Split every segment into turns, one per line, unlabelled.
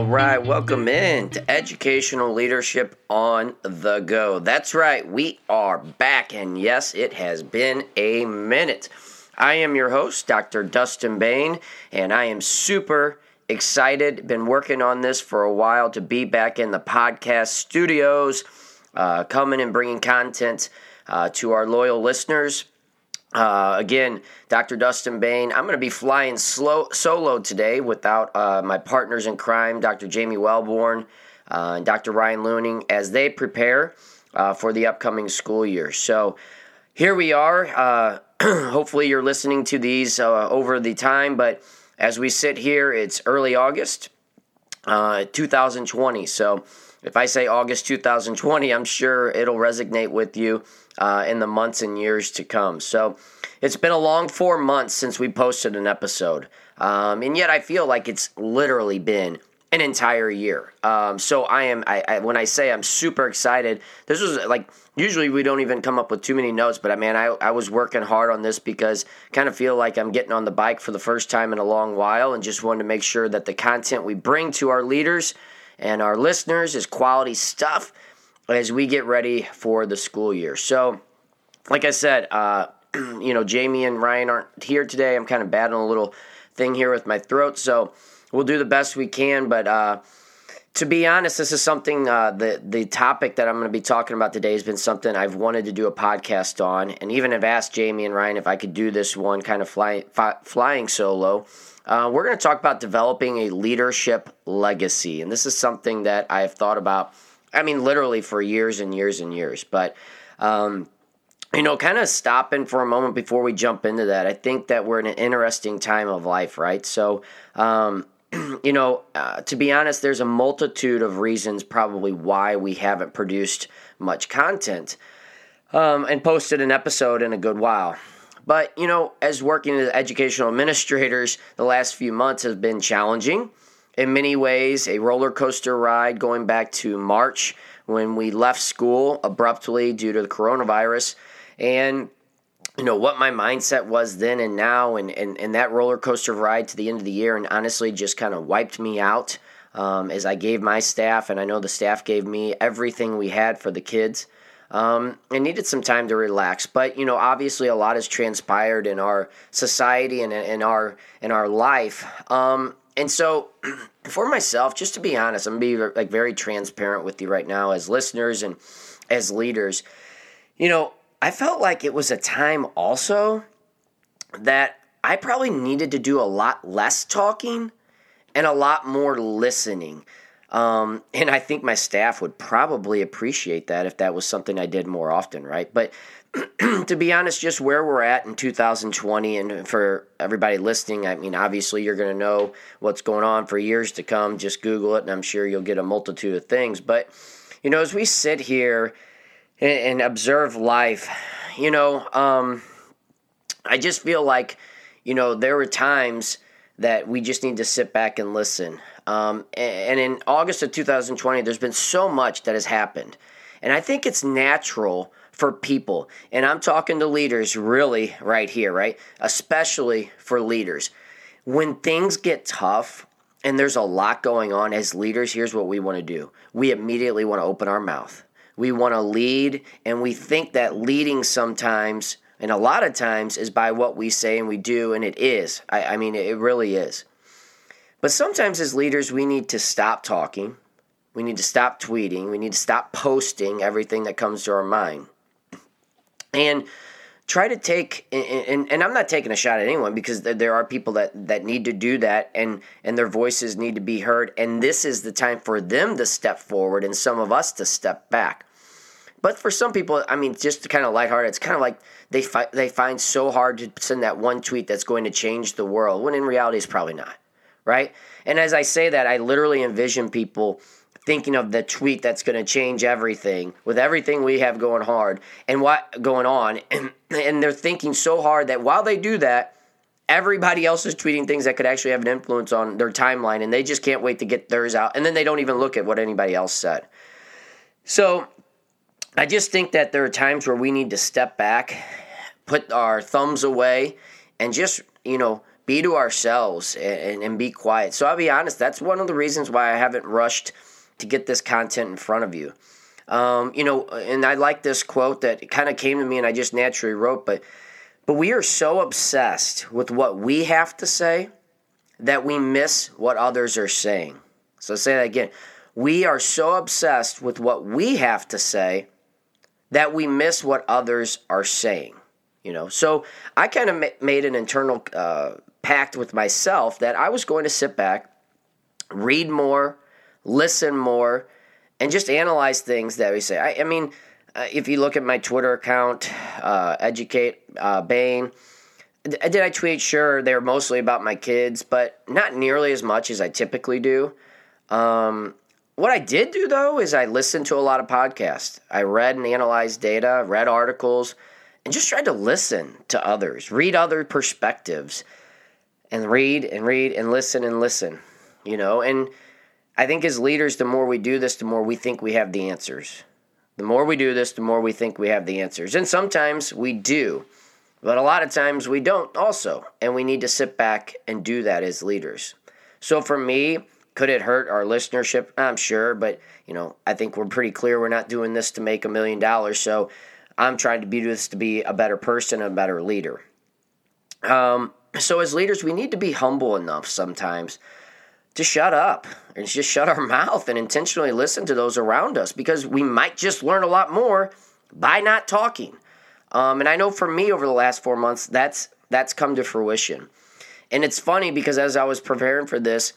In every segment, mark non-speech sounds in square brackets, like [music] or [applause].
All right, welcome in to Educational Leadership on the Go. That's right, we are back, and yes, it has been a minute. I am your host, Dr. Dustin Bain, and I am super excited. Been working on this for a while to be back in the podcast studios, uh, coming and bringing content uh, to our loyal listeners. Uh, again, Dr. Dustin Bain. I'm going to be flying slow, solo today without uh, my partners in crime, Dr. Jamie Wellborn uh, and Dr. Ryan Looning, as they prepare uh, for the upcoming school year. So here we are. Uh, [clears throat] hopefully, you're listening to these over the time, but as we sit here, it's early August 2020. So if I say August 2020, I'm sure it'll resonate with you uh, in the months and years to come. So it's been a long four months since we posted an episode. Um, and yet I feel like it's literally been an entire year. Um, so I am, I, I, when I say I'm super excited, this was like, usually we don't even come up with too many notes, but I mean, I, I was working hard on this because kind of feel like I'm getting on the bike for the first time in a long while and just wanted to make sure that the content we bring to our leaders and our listeners is quality stuff as we get ready for the school year. So, like I said, uh, [clears throat] you know, Jamie and Ryan aren't here today. I'm kind of battling a little thing here with my throat, so we'll do the best we can. But uh, to be honest, this is something uh, the the topic that I'm going to be talking about today has been something I've wanted to do a podcast on, and even have asked Jamie and Ryan if I could do this one kind of fly, fly, flying solo. Uh, we're going to talk about developing a leadership legacy, and this is something that I have thought about I mean, literally for years and years and years. But, um, you know, kind of stopping for a moment before we jump into that, I think that we're in an interesting time of life, right? So, um, [clears throat] you know, uh, to be honest, there's a multitude of reasons probably why we haven't produced much content um, and posted an episode in a good while. But, you know, as working as educational administrators, the last few months have been challenging in many ways a roller coaster ride going back to March when we left school abruptly due to the coronavirus. And you know what my mindset was then and now and, and, and that roller coaster ride to the end of the year and honestly just kind of wiped me out um, as i gave my staff and i know the staff gave me everything we had for the kids um, and needed some time to relax but you know obviously a lot has transpired in our society and in our in our life um, and so, [clears throat] for myself, just to be honest, I'm gonna be like very transparent with you right now, as listeners and as leaders. You know, I felt like it was a time also that I probably needed to do a lot less talking and a lot more listening. Um, and I think my staff would probably appreciate that if that was something I did more often, right? But [clears throat] to be honest, just where we're at in 2020, and for everybody listening, I mean, obviously you're going to know what's going on for years to come. Just Google it, and I'm sure you'll get a multitude of things. But, you know, as we sit here and, and observe life, you know, um, I just feel like, you know, there were times that we just need to sit back and listen. Um, and in August of 2020, there's been so much that has happened. And I think it's natural for people. And I'm talking to leaders really right here, right? Especially for leaders. When things get tough and there's a lot going on as leaders, here's what we want to do we immediately want to open our mouth. We want to lead, and we think that leading sometimes, and a lot of times, is by what we say and we do, and it is. I, I mean, it really is. But sometimes as leaders, we need to stop talking. We need to stop tweeting. We need to stop posting everything that comes to our mind and try to take and, and, i'm not taking a shot at anyone because there are people that, that need to do that and and their voices need to be heard. And this is the time for them to step forward and some of us to step back. But for some people i mean just kind of lighthearted it's kind of like they, fi- they find so hard to send that one tweet that's going to change the world when in reality it's probably not right? And as i say that i literally envision people thinking of the tweet that's going to change everything with everything we have going hard and what going on [clears throat] and, and they're thinking so hard that while they do that everybody else is tweeting things that could actually have an influence on their timeline and they just can't wait to get theirs out and then they don't even look at what anybody else said so i just think that there are times where we need to step back put our thumbs away and just you know be to ourselves and, and be quiet. So I'll be honest, that's one of the reasons why I haven't rushed to get this content in front of you. Um, you know, and I like this quote that kind of came to me and I just naturally wrote, but but we are so obsessed with what we have to say that we miss what others are saying. So say that again. We are so obsessed with what we have to say that we miss what others are saying. You know, so I kind of ma- made an internal uh, pact with myself that I was going to sit back, read more, listen more, and just analyze things that we say. I, I mean, uh, if you look at my Twitter account, uh, Educate uh, did I tweet? Sure, they were mostly about my kids, but not nearly as much as I typically do. Um, what I did do though is I listened to a lot of podcasts. I read and analyzed data, read articles, and just tried to listen to others, read other perspectives, and read and read and listen and listen. You know, and I think as leaders, the more we do this, the more we think we have the answers. The more we do this, the more we think we have the answers. And sometimes we do, but a lot of times we don't also. And we need to sit back and do that as leaders. So for me, could it hurt our listenership? I'm sure, but you know, I think we're pretty clear we're not doing this to make a million dollars. So I'm trying to do this to be a better person, a better leader. Um, so as leaders, we need to be humble enough sometimes to shut up and just shut our [laughs] mouth and intentionally listen to those around us because we might just learn a lot more by not talking. Um, and I know for me over the last four months, that's that's come to fruition. And it's funny because as I was preparing for this,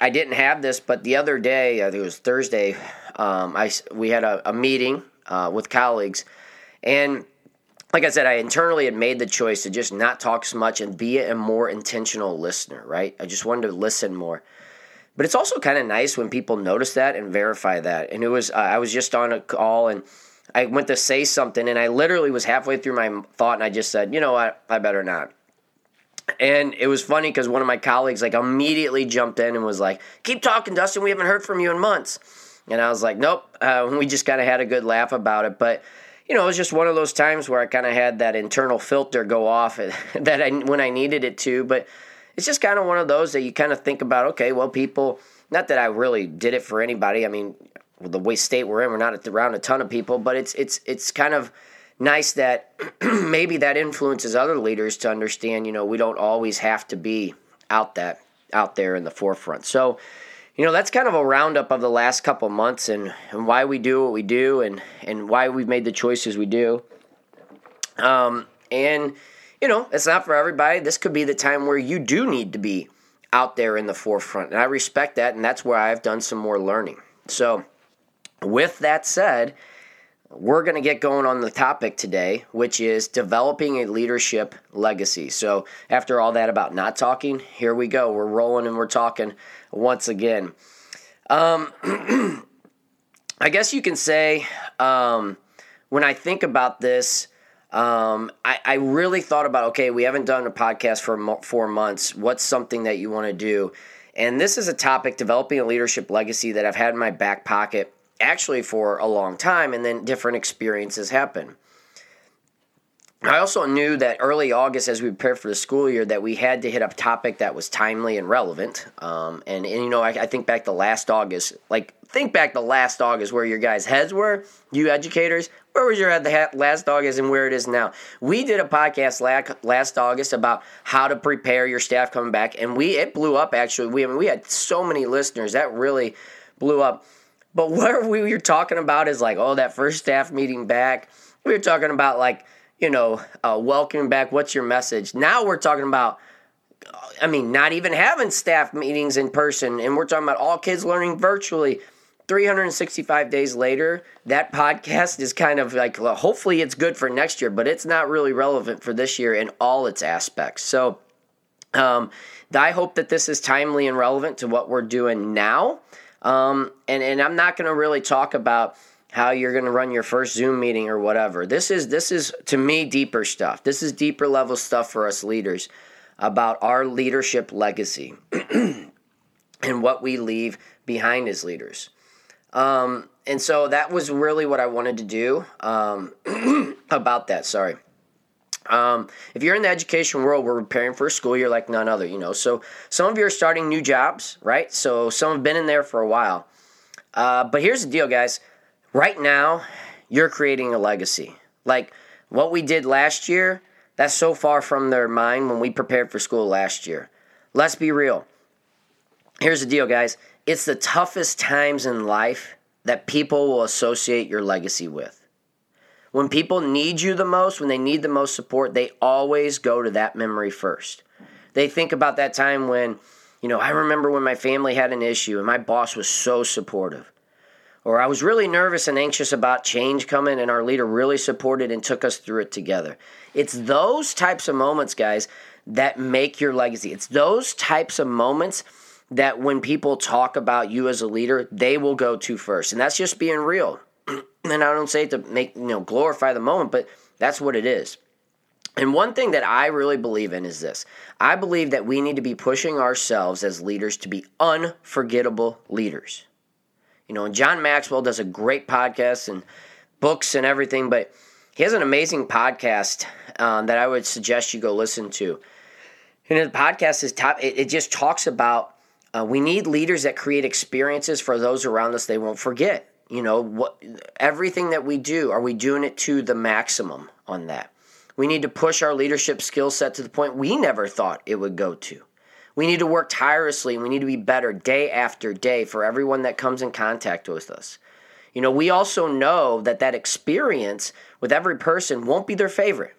I didn't have this, but the other day, I think it was Thursday, um, I we had a, a meeting uh, with colleagues, and like I said, I internally had made the choice to just not talk as much and be a more intentional listener. Right? I just wanted to listen more. But it's also kind of nice when people notice that and verify that. And it was uh, I was just on a call and I went to say something and I literally was halfway through my thought and I just said, you know what, I better not. And it was funny because one of my colleagues like immediately jumped in and was like, "Keep talking, Dustin. We haven't heard from you in months." And I was like, "Nope." Uh, we just kind of had a good laugh about it, but you know, it was just one of those times where I kind of had that internal filter go off [laughs] that I when I needed it to. But it's just kind of one of those that you kind of think about. Okay, well, people. Not that I really did it for anybody. I mean, the way state we're in, we're not around a ton of people, but it's it's it's kind of nice that [clears throat] maybe that influences other leaders to understand. You know, we don't always have to be out that out there in the forefront. So, you know, that's kind of a roundup of the last couple months and, and why we do what we do and and why we've made the choices we do. Um, and you know, it's not for everybody. This could be the time where you do need to be out there in the forefront. And I respect that, and that's where I've done some more learning. So, with that said, we're going to get going on the topic today, which is developing a leadership legacy. So, after all that about not talking, here we go. We're rolling and we're talking once again. Um, [clears throat] I guess you can say um, when I think about this, um, I, I, really thought about okay, we haven't done a podcast for mo- four months. What's something that you want to do? And this is a topic, developing a leadership legacy, that I've had in my back pocket actually for a long time, and then different experiences happen. I also knew that early August, as we prepared for the school year, that we had to hit a topic that was timely and relevant. Um, and, and, you know, I, I, think back to last August, like, think back to last August where your guys' heads were, you educators. Where was your head the last August and where it is now? We did a podcast last August about how to prepare your staff coming back, and we it blew up actually. We, I mean, we had so many listeners that really blew up. But [laughs] what we were talking about is like, oh, that first staff meeting back. We were talking about like, you know, uh, welcoming back. What's your message? Now we're talking about, I mean, not even having staff meetings in person, and we're talking about all kids learning virtually. 365 days later, that podcast is kind of like, well, hopefully it's good for next year, but it's not really relevant for this year in all its aspects. So, um, I hope that this is timely and relevant to what we're doing now. Um, and, and I'm not going to really talk about how you're going to run your first Zoom meeting or whatever. This is this is to me deeper stuff. This is deeper level stuff for us leaders about our leadership legacy [clears throat] and what we leave behind as leaders. Um, and so that was really what I wanted to do um, [clears throat] about that. Sorry. Um, if you're in the education world, we're preparing for a school year like none other, you know. So some of you are starting new jobs, right? So some have been in there for a while. Uh, but here's the deal, guys. Right now, you're creating a legacy. Like what we did last year, that's so far from their mind when we prepared for school last year. Let's be real. Here's the deal, guys. It's the toughest times in life that people will associate your legacy with. When people need you the most, when they need the most support, they always go to that memory first. They think about that time when, you know, I remember when my family had an issue and my boss was so supportive. Or I was really nervous and anxious about change coming, and our leader really supported and took us through it together. It's those types of moments, guys, that make your legacy. It's those types of moments that when people talk about you as a leader, they will go to first. And that's just being real. [clears throat] and I don't say it to make, you know, glorify the moment, but that's what it is. And one thing that I really believe in is this I believe that we need to be pushing ourselves as leaders to be unforgettable leaders. You know, John Maxwell does a great podcast and books and everything, but he has an amazing podcast um, that I would suggest you go listen to. And the podcast is top. It, it just talks about uh, we need leaders that create experiences for those around us they won't forget. You know what? Everything that we do, are we doing it to the maximum on that? We need to push our leadership skill set to the point we never thought it would go to. We need to work tirelessly and we need to be better day after day for everyone that comes in contact with us. You know, we also know that that experience with every person won't be their favorite.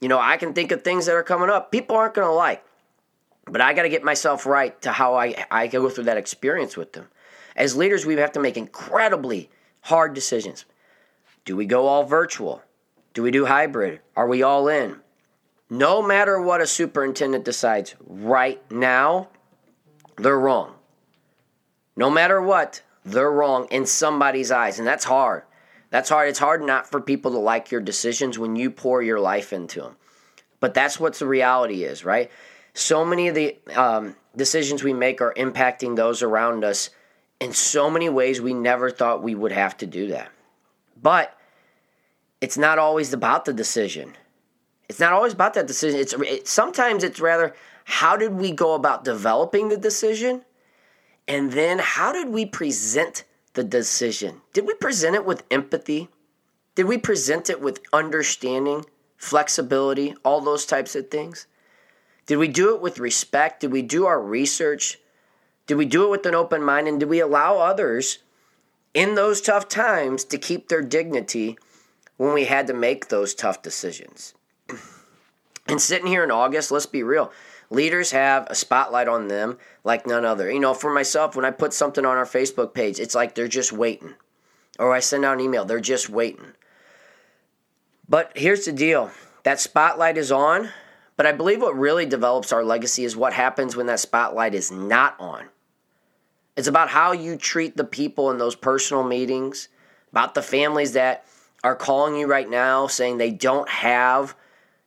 You know, I can think of things that are coming up people aren't going to like, but I got to get myself right to how I, I go through that experience with them. As leaders, we have to make incredibly hard decisions. Do we go all virtual? Do we do hybrid? Are we all in? No matter what a superintendent decides right now, they're wrong. No matter what, they're wrong in somebody's eyes. And that's hard. That's hard. It's hard not for people to like your decisions when you pour your life into them. But that's what the reality is, right? So many of the um, decisions we make are impacting those around us in so many ways we never thought we would have to do that. But it's not always about the decision. It's not always about that decision. It's it, sometimes it's rather how did we go about developing the decision, and then how did we present the decision? Did we present it with empathy? Did we present it with understanding, flexibility, all those types of things? Did we do it with respect? Did we do our research? Did we do it with an open mind? And did we allow others in those tough times to keep their dignity when we had to make those tough decisions? And sitting here in August, let's be real. Leaders have a spotlight on them like none other. You know, for myself, when I put something on our Facebook page, it's like they're just waiting. Or I send out an email, they're just waiting. But here's the deal that spotlight is on, but I believe what really develops our legacy is what happens when that spotlight is not on. It's about how you treat the people in those personal meetings, about the families that are calling you right now saying they don't have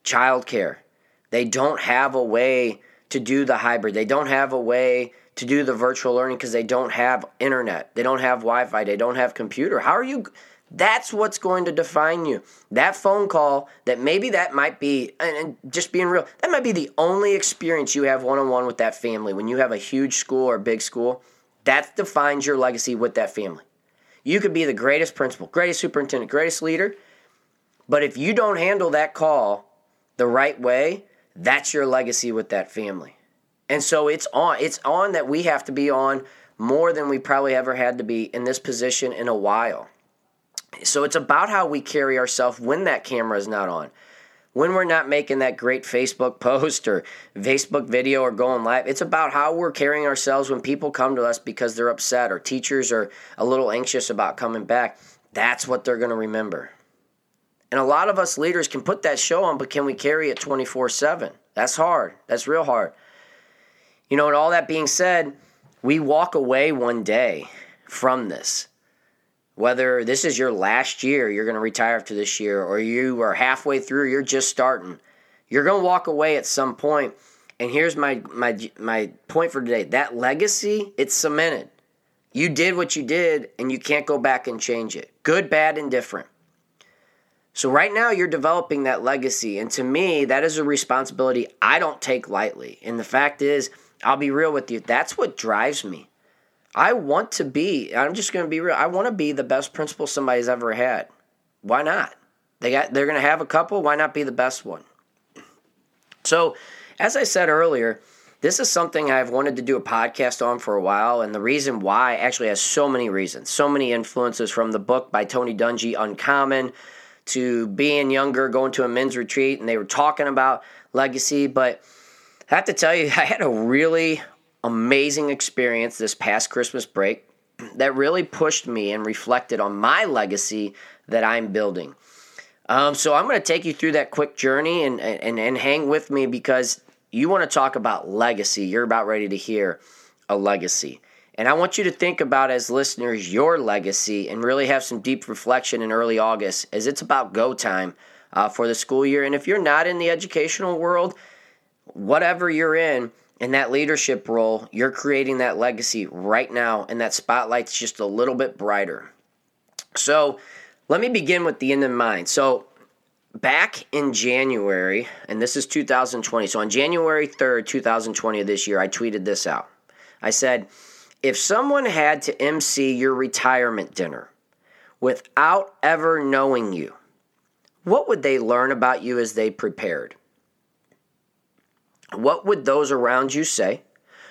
childcare. They don't have a way to do the hybrid. They don't have a way to do the virtual learning because they don't have internet. They don't have Wi Fi. They don't have computer. How are you? That's what's going to define you. That phone call, that maybe that might be, and just being real, that might be the only experience you have one on one with that family. When you have a huge school or big school, that defines your legacy with that family. You could be the greatest principal, greatest superintendent, greatest leader, but if you don't handle that call the right way, that's your legacy with that family. And so it's on it's on that we have to be on more than we probably ever had to be in this position in a while. So it's about how we carry ourselves when that camera is not on. When we're not making that great Facebook [laughs] post or Facebook video or going live, it's about how we're carrying ourselves when people come to us because they're upset or teachers are a little anxious about coming back. That's what they're going to remember. And a lot of us leaders can put that show on, but can we carry it 24 7? That's hard. That's real hard. You know, and all that being said, we walk away one day from this. Whether this is your last year, you're going to retire after this year, or you are halfway through, you're just starting. You're going to walk away at some point. And here's my, my, my point for today that legacy, it's cemented. You did what you did, and you can't go back and change it. Good, bad, and different. So, right now, you're developing that legacy. And to me, that is a responsibility I don't take lightly. And the fact is, I'll be real with you, that's what drives me. I want to be, I'm just going to be real, I want to be the best principal somebody's ever had. Why not? They got, they're going to have a couple. Why not be the best one? So, as I said earlier, this is something I've wanted to do a podcast on for a while, and the reason why actually has so many reasons, so many influences from the book by Tony Dungy, Uncommon, to being younger, going to a men's retreat, and they were talking about legacy. But I have to tell you, [laughs] I had a really amazing experience this past Christmas break [clears throat] that really pushed me and reflected on my legacy that I'm building. Um, so I'm going to take you through that quick journey and, and, and hang with me because you want to talk about legacy. You're about ready to hear a legacy. And I want you to think about, as listeners, your legacy and really have some deep reflection in early August as it's about go time uh, for the school year. And if you're not in the educational world, whatever you're in, in that leadership role, you're creating that legacy right now, and that spotlight's just a little bit brighter. So, let me begin with the end in mind. So, back in January, and this is 2020. So on January 3rd, 2020 of this year, I tweeted this out. I said, if someone had to MC your retirement dinner without ever knowing you, what would they learn about you as they prepared? What would those around you say?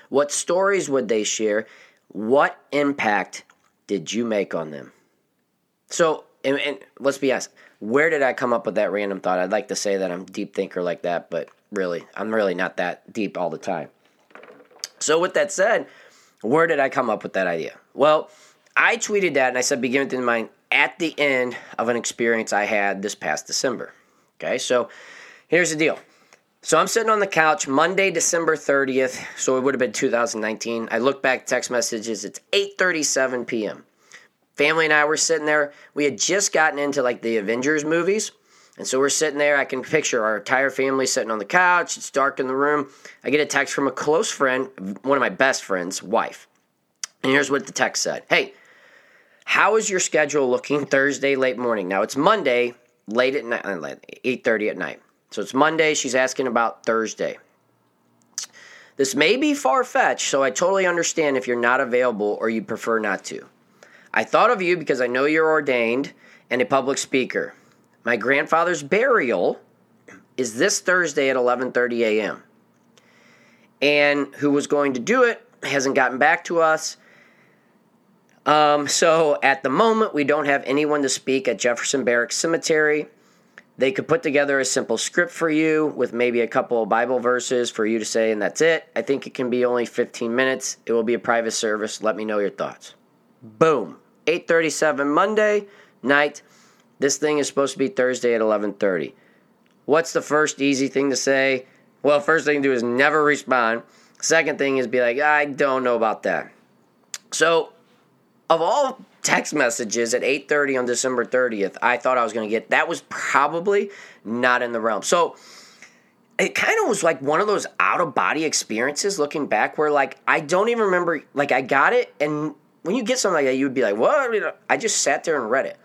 What stories would they share? What impact did you make on them? So, and, and let's be honest, where did I come up with that random thought? I'd like to say that I'm deep thinker like that, but really, I'm really not that deep all the time. So with that said, where did I come up with that idea? Well, I tweeted that and I said begin with in mind at the end of an experience I had this past December. Okay, so here's the deal. So I'm sitting on the couch Monday, December 30th, so it would have been 2019. I look back text messages, it's 8:37 p.m. Family and I were sitting there. We had just gotten into like the Avengers movies. And so we're sitting there. I can picture our entire family sitting on the couch. It's dark in the room. I get a text from a close friend, one of my best friends' wife. And here's what the text said Hey, how is your schedule looking Thursday late morning? Now it's Monday late at night, uh, 8:30 at night. So it's Monday. She's asking about Thursday. This may be far fetched, so I totally understand if you're not available or you prefer not to. I thought of you because I know you're ordained and a public speaker. My grandfather's burial is this Thursday at 11:30 a.m. And who was going to do it hasn't gotten back to us. Um, so at the moment, we don't have anyone to speak at Jefferson Barracks Cemetery. They could put together a simple script for you with maybe a couple of Bible verses for you to say, and that's it. I think it can be only 15 minutes. It will be a private service. Let me know your thoughts. Boom. 8:37 Monday night. This thing is supposed to be Thursday at 11:30. What's the first easy thing to say? Well, first thing to do is never respond. Second thing is be like, I don't know about that. So, of all text messages at 8:30 on December 30th, I thought I was going to get that was probably not in the realm. So, it kind of was like one of those out of body experiences looking back where like I don't even remember like I got it and when you get something like that, you would be like, "What?" I just sat there and read it,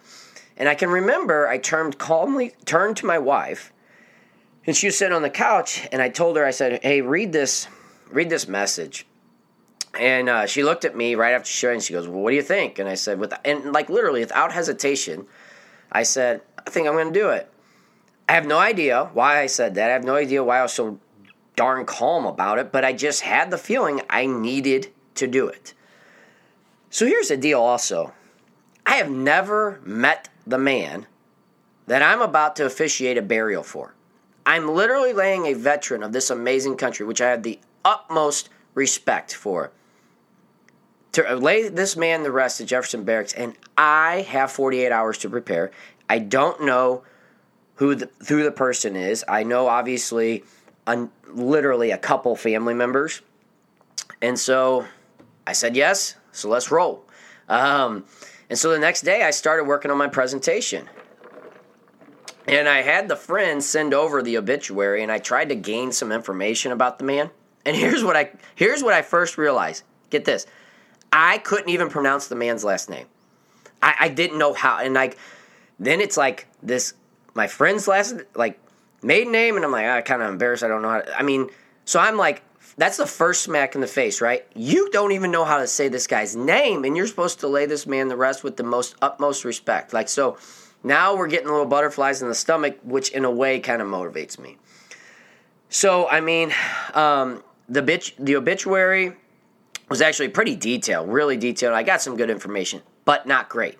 and I can remember I turned calmly, turned to my wife, and she was sitting on the couch, and I told her, I said, "Hey, read this, read this message." And uh, she looked at me right after she read, and she goes, "Well, what do you think?" And I said, with and like literally without hesitation, I said, "I think I'm going to do it." I have no idea why I said that. I have no idea why I was so darn calm about it, but I just had the feeling I needed to do it. So here's the deal also I have never met the man that I'm about to officiate a burial for. I'm literally laying a veteran of this amazing country, which I have the utmost respect for, to lay this man the rest at Jefferson Barracks, and I have 48 hours to prepare. I don't know who the, who the person is. I know, obviously, un, literally a couple family members. And so I said yes. So let's roll. Um, and so the next day, I started working on my presentation. And I had the friend send over the obituary, and I tried to gain some information about the man. And [laughs] here's what I here's what I first realized. Get this, I couldn't even pronounce the man's last name. I, I didn't know how, and like then it's like this my friend's last like maiden name, and I'm like, ah, I kind of embarrassed. I don't know how. To, I mean, so I'm like, that's the first smack in the face, right? You don't even know how to say this guy's name, and you're supposed to lay this man the rest with the most utmost respect. Like so. Now we're getting little butterflies in the stomach, which in a way kind of motivates me. So I mean, um, the bitch, the obituary was actually pretty detailed, really detailed. I got some good information, but not great.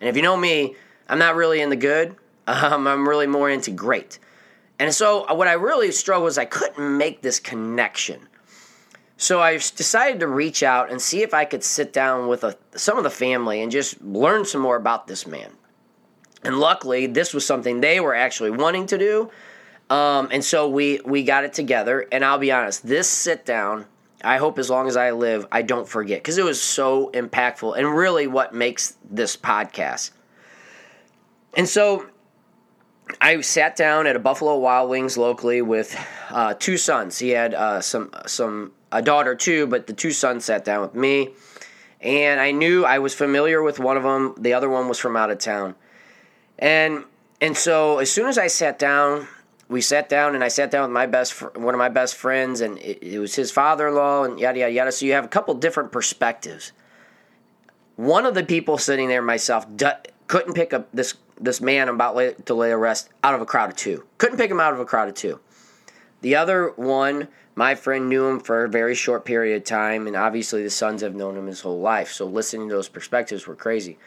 And if you know me, I'm not really in the good. [laughs] Um, I'm really more into great. And so what I really struggled was I couldn't make this connection. So I decided to reach out and see if I could sit down with a, some of the family and just learn some more about this man. And luckily, this was something they were actually wanting to do. Um, and so we we got it together. And I'll be honest, this sit down, I hope as long as I live, I don't forget because it was so impactful and really what makes this podcast. And so I sat down at a Buffalo Wild Wings locally with uh, two sons. He had uh, some some a daughter too, but the two sons sat down with me, and I knew I was familiar with one of them. The other one was from out of town, and and so as soon as I sat down, we sat down and I sat down with my best fr- one of my best friends, and it, it was his father-in-law, and yada yada yada. So you have a couple different perspectives. One of the people sitting there, myself, couldn't pick up this this man about lay, to lay arrest out of a crowd of two. Couldn't pick him out of a crowd of two. The other one, my friend knew him for a very short period of time, and obviously the sons have known him his whole life. So listening to those perspectives were crazy.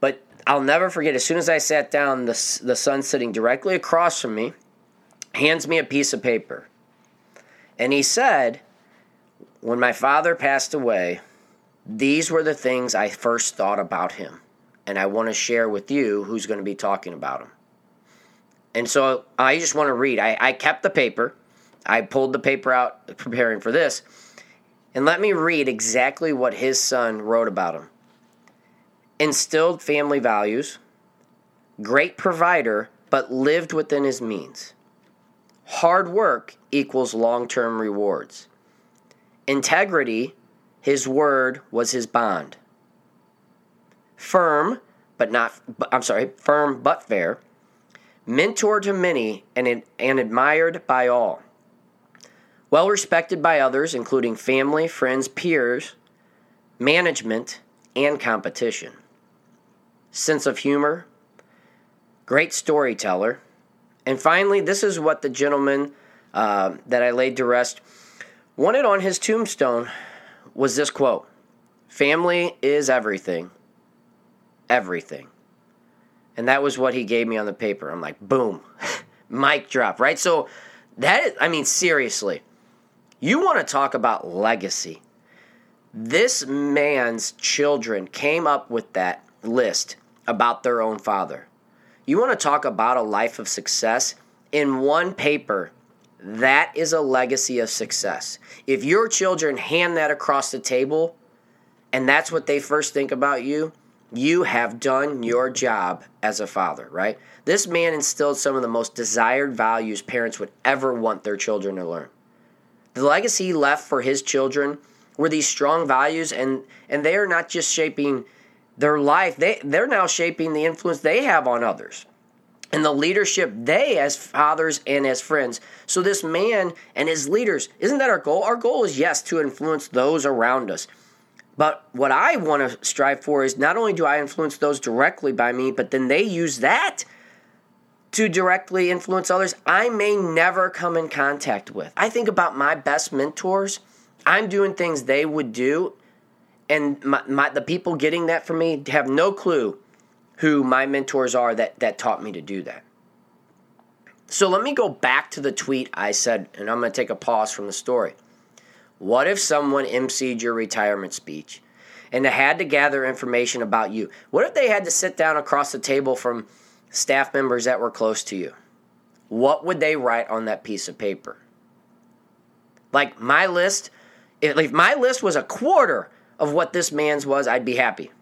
But I'll never forget. As soon as I sat down, the the son sitting directly across from me hands me a piece of paper, and he said, "When my father passed away, these were the things I first thought about him, and I want to share with you who's going to be talking about him." And so I just want to read. I, I kept the paper. I pulled the paper out preparing for this. And let me read exactly what his son wrote about him instilled family values, great provider, but lived within his means. Hard work equals long term rewards. Integrity, his word was his bond. Firm, but not, I'm sorry, firm but fair. Mentor to many and, and admired by all. Well respected by others, including family, friends, peers, management, and competition sense of humor, great storyteller. And finally, this is what the gentleman uh, that I laid to rest wanted on his tombstone was this quote Family is everything. Everything. And that was what he gave me on the paper. I'm like, boom, [laughs] mic drop, right? So, that is, I mean, seriously, you want to talk about legacy. This man's children came up with that list about their own father. You want to talk about a life of success? In one paper, that is a legacy of success. If your children hand that across the table and that's what they first think about you, you have done your job as a father, right? This man instilled some of the most desired values parents would ever want their children to learn. The legacy left for his children were these strong values and and they are not just shaping their life, they, they're now shaping the influence they have on others and the leadership they, as fathers and as friends. So, this man and his leaders, isn't that our goal? Our goal is, yes, to influence those around us. But what I want to strive for is not only do I influence those directly by me, but then they use that to directly influence others I may never come in contact with. I think about my best mentors. I'm doing things they would do, and my, my, the people getting that from me have no clue who my mentors are that, that taught me to do that. So let me go back to the tweet I said, and I'm going to take a pause from the story. What if someone emceed your retirement speech and they had to gather information about you? What if they had to sit down across the table from staff members that were close to you? What would they write on that piece of paper? Like my list, if my list was a quarter of what this man's was, I'd be happy.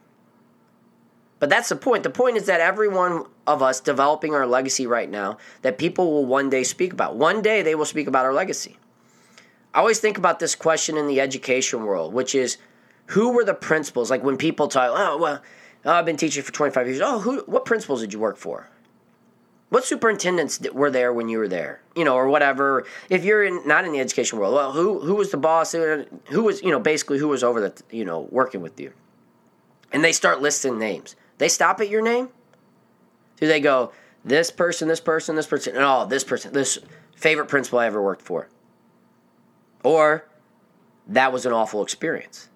But that's the point. The point is that every one of us developing our legacy right now, that people will one day speak about. One day they will speak about our legacy. I always think about this question in the education world, which is who were the principals? Like when people talk, oh, well, oh, I've been teaching for 25 years. Oh, who, what principals did you work for? What superintendents were there when you were there? You know, or whatever. If you're in not in the education world, well, who who was the boss? Uh, who was you know basically who was over the you know working with you? And they start listing names. They stop at your name. Do they go this person, this person, this person, and oh, this person, this favorite principal I ever worked for, or that was an awful experience?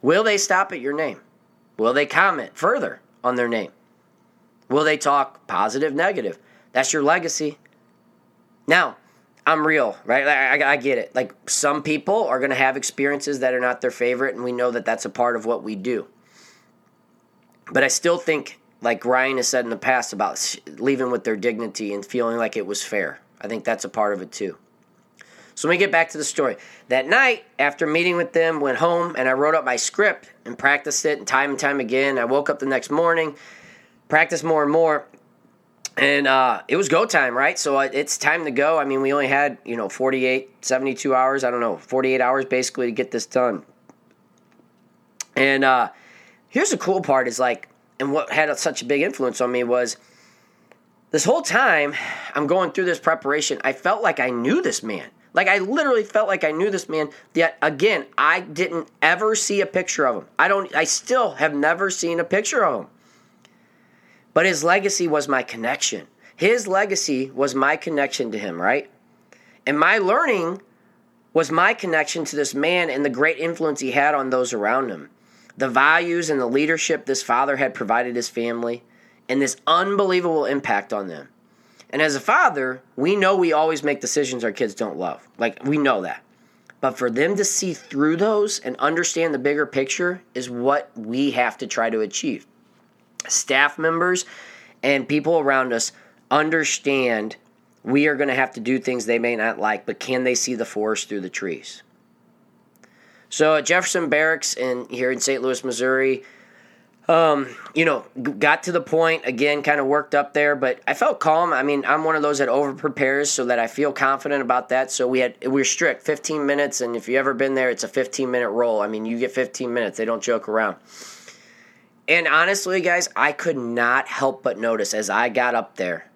Will they stop at your name? Will they comment further on their name? Will they talk positive, negative? That's your legacy. Now, I'm real, right? I, I, get it. Like some people are going to have experiences that are not their favorite, and we know that that's a part of what we do. But I still think, like Ryan has said in the past, about leaving with their dignity and feeling like it was fair. I think that's a part of it too. So let me get back to the story. That night, after meeting with them, went home and I wrote up my script and practiced it and time and time again. I woke up the next morning practiced more and more. And uh, it was go time, right? So uh, it's time to go. I mean, we only had, you know, 48, 72 hours, I don't know, 48 hours basically to get this done. And uh, here's the cool part is like, and what had such a big influence on me was this whole time I'm going through this preparation, I felt like I knew this man. Like I literally felt like I knew this man. Yet again, I didn't ever see a picture of him. I don't I still have never seen a picture of him. But his legacy was my connection. His legacy was my connection to him, right? And my learning was my connection to this man and the great influence he had on those around him. The values and the leadership this father had provided his family, and this unbelievable impact on them. And as a father, we know we always make decisions our kids don't love. Like, we know that. But for them to see through those and understand the bigger picture is what we have to try to achieve staff members and people around us understand we are going to have to do things they may not like, but can they see the forest through the trees? So at Jefferson Barracks in here in St. Louis, Missouri, um, you know, got to the point again, kind of worked up there, but I felt calm. I mean, I'm one of those that over prepares so that I feel confident about that. So we had we are strict, 15 minutes, and if you ever been there, it's a 15 minute roll. I mean, you get 15 minutes; they don't joke around. And honestly, guys, I could not help but notice as I got up there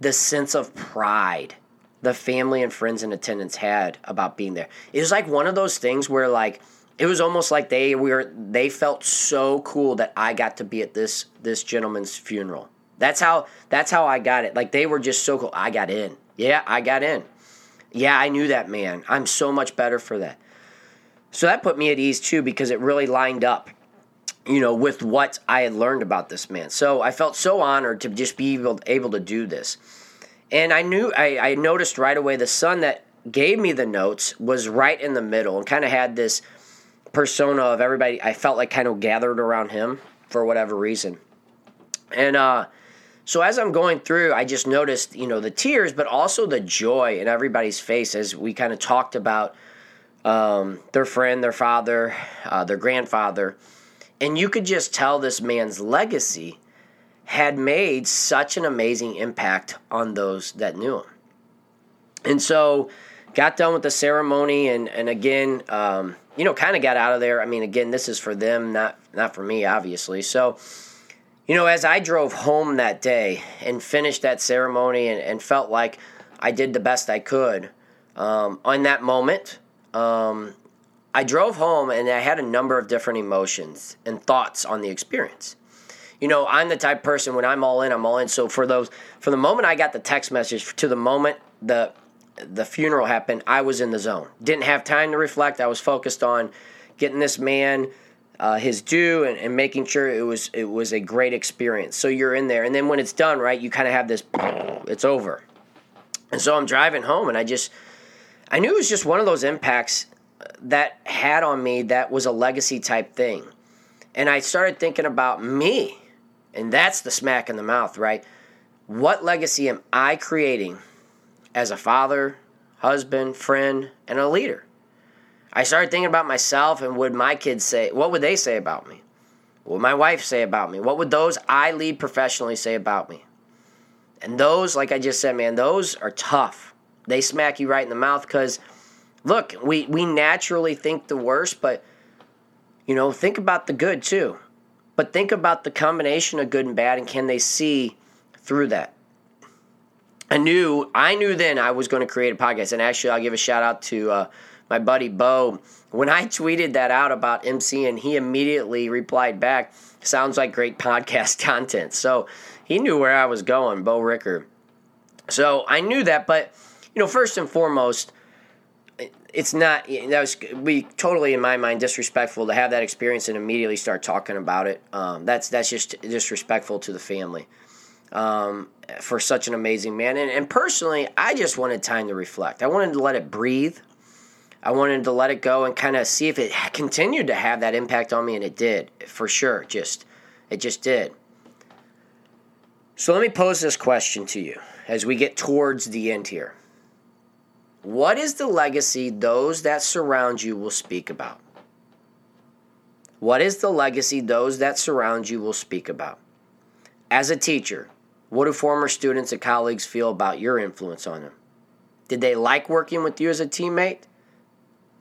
the sense of pride the family and friends in attendance had about being there. It was like one of those things where like it was almost like they were they felt so cool that I got to be at this this gentleman's funeral. That's how that's how I got it. Like they were just so cool. I got in. Yeah, I got in. Yeah, I knew that man. I'm so much better for that. So that put me at ease too because it really lined up you know, with what I had learned about this man. So I felt so honored to just be able, able to do this. And I knew, I, I noticed right away the son that gave me the notes was right in the middle and kind of had this persona of everybody I felt like kind of gathered around him for whatever reason. And uh, so as I'm going through, I just noticed, you know, the tears, but also the joy in everybody's face as we kind of talked about um, their friend, their father, uh, their grandfather and you could just tell this man's legacy had made such an amazing impact on those that knew him. And so, got done with the ceremony, and and again, um, you know, kind of got out of there. I mean, again, this is for them, not not for me, obviously. So, you know, as I drove home that day and finished that ceremony, and, and felt like I did the best I could um, on that moment. Um, I drove home and I had a number of different emotions and thoughts on the experience. You know, I'm the type person when I'm all in, I'm all in. So for those, for the moment I got the text message to the moment the the funeral happened, I was in the zone. Didn't have time to reflect. I was focused on getting this man uh, his due and, and, making sure it was it was a great experience. So you're in there, and then when it's done, right, you kind of have this, it's over. And so I'm driving home, and I just, I knew it was just one of those impacts that had on me that was a legacy type thing. And I started thinking about me. And that's the smack in the mouth, right? What legacy am I creating as a father, husband, friend, and a leader? I started thinking about myself and would my kids say, what would they say about me? What would my wife say about me? What would those I lead professionally say about me? And those, like I just said, man, those are tough. They smack you right in the mouth because look, we, we naturally think the worst, but you know, think about the good too. But think about the combination of good and bad and can they see through that? I knew I knew then I was going to create a podcast. And actually, I'll give a shout out to uh, my buddy Bo. When I tweeted that out about MC, and he immediately replied back, "Sounds like great podcast [laughs] content." So he knew where I was going, Bo Ricker. So I knew that, but you know, first and foremost, it's not that was be totally in my mind disrespectful to have that experience and immediately start talking about it. Um, that's that's just disrespectful to the family um, for such an amazing man. And, and personally, I just wanted time to reflect. I wanted to let it breathe. I wanted to let it go and kind of see if it continued to have that impact on me, and it did for sure. Just it just did. So let me pose this question to you as we get towards the end here. What is the legacy those that surround you will speak about? What is the legacy those that surround you will speak about? As a teacher, what do former students and colleagues feel about your influence on them? Did they like working with you as a teammate?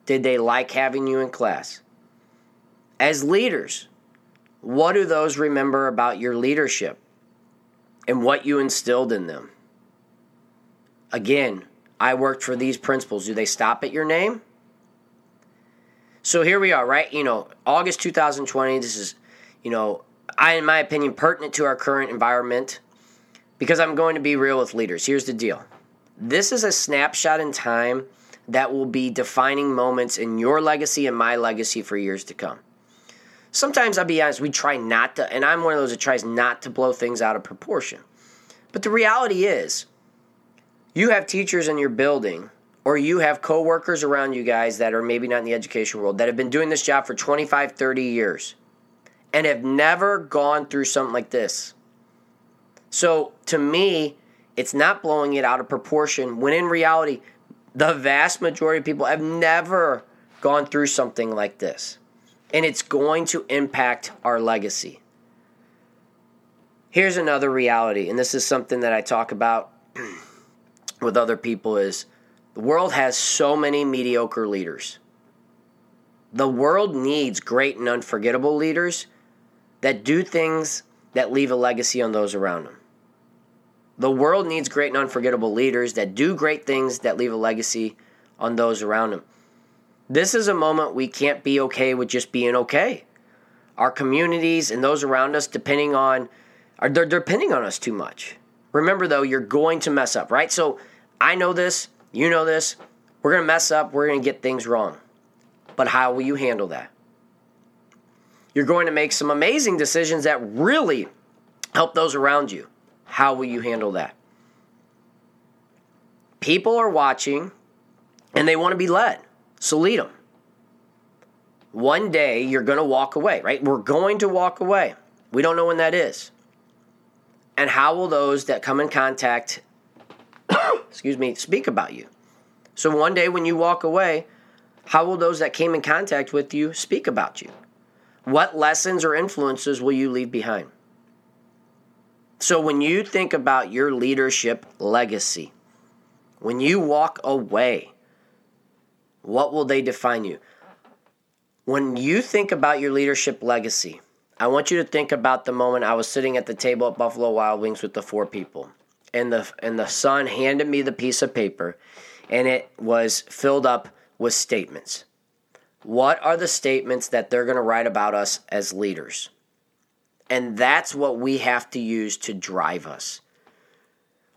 Did they like having you in class? As leaders, what do those remember about your leadership and what you instilled in them? Again, I worked for these principals. Do they stop at your name? So here we are, right? You know, August 2020. This is, you know, I, in my opinion, pertinent to our current environment because I'm going to be real with leaders. Here's the deal this is a snapshot in time that will be defining moments in your legacy and my legacy for years to come. Sometimes I'll be honest, we try not to, and I'm one of those that tries not to blow things out of proportion. But the reality is, you have teachers in your building or you have coworkers around you guys that are maybe not in the education world that have been doing this job for 25, 30 years and have never gone through something like this. So to me, it's not blowing it out of proportion when in reality, the vast majority of people have never gone through something like this. And it's going to impact our legacy. Here's another reality, and this is something that I talk about [clears throat] with other people is the world has so many mediocre leaders. The world needs great and unforgettable leaders that do things that leave a legacy on those around them. The world needs great and unforgettable leaders that do great things that leave a legacy on those around them. This is a moment we can't be okay with just being okay. Our communities and those around us, depending on, are they're depending on us too much. Remember though, you're going to mess up, right? So I know this, you know this. We're going to mess up, we're going to get things wrong. But how will you handle that? You're going to make some amazing decisions that really help those around you. How will you handle that? People are watching and they want to be led. So lead them. One day you're going to walk away, right? We're going to walk away. We don't know when that is. And how will those that come in contact [coughs] excuse me, speak about you. So one day when you walk away, how will those that came in contact with you speak about you? What lessons or influences will you leave behind? So when you think about your leadership legacy, when you walk away, what will they define you? When you think about your leadership legacy, I want you to think about the moment I was sitting at the table at Buffalo Wild Wings with the four people and the and the son handed me the piece of paper and it was filled up with statements. What are the statements that they're going to write about us as leaders? And that's what we have to use to drive us.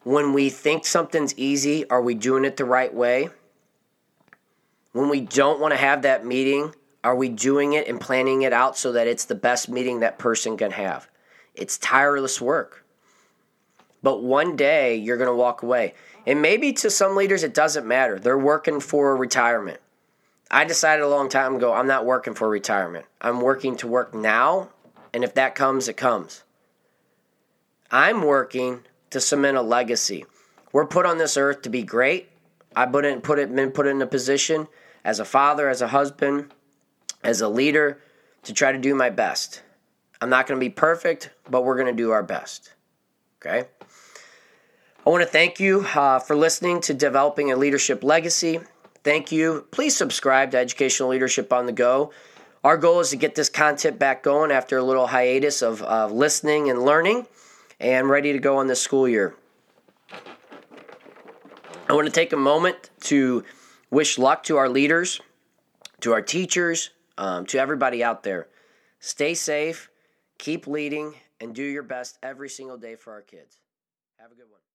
When we think something's easy, are we doing it the right way? When we don't want to have that meeting, are we doing it and planning it out so that it's the best meeting that person can have? It's tireless work. But one day you're going to walk away. And maybe to some leaders it doesn't matter. They're working for retirement. I decided a long time ago I'm not working for retirement. I'm working to work now, and if that comes, it comes. I'm working to cement a legacy. We're put on this earth to be great. I put it, been put in a position as a father, as a husband, as a leader to try to do my best. I'm not going to be perfect, but we're going to do our best. Okay? I want to thank you uh, for listening to Developing a Leadership Legacy. Thank you. Please subscribe to Educational Leadership on the Go. Our goal is to get this content back going after a little hiatus of uh, listening and learning and ready to go on this school year. I want to take a moment to wish luck to our leaders, to our teachers, um, to everybody out there. Stay safe, keep leading, and do your best every single day for our kids. Have a good one.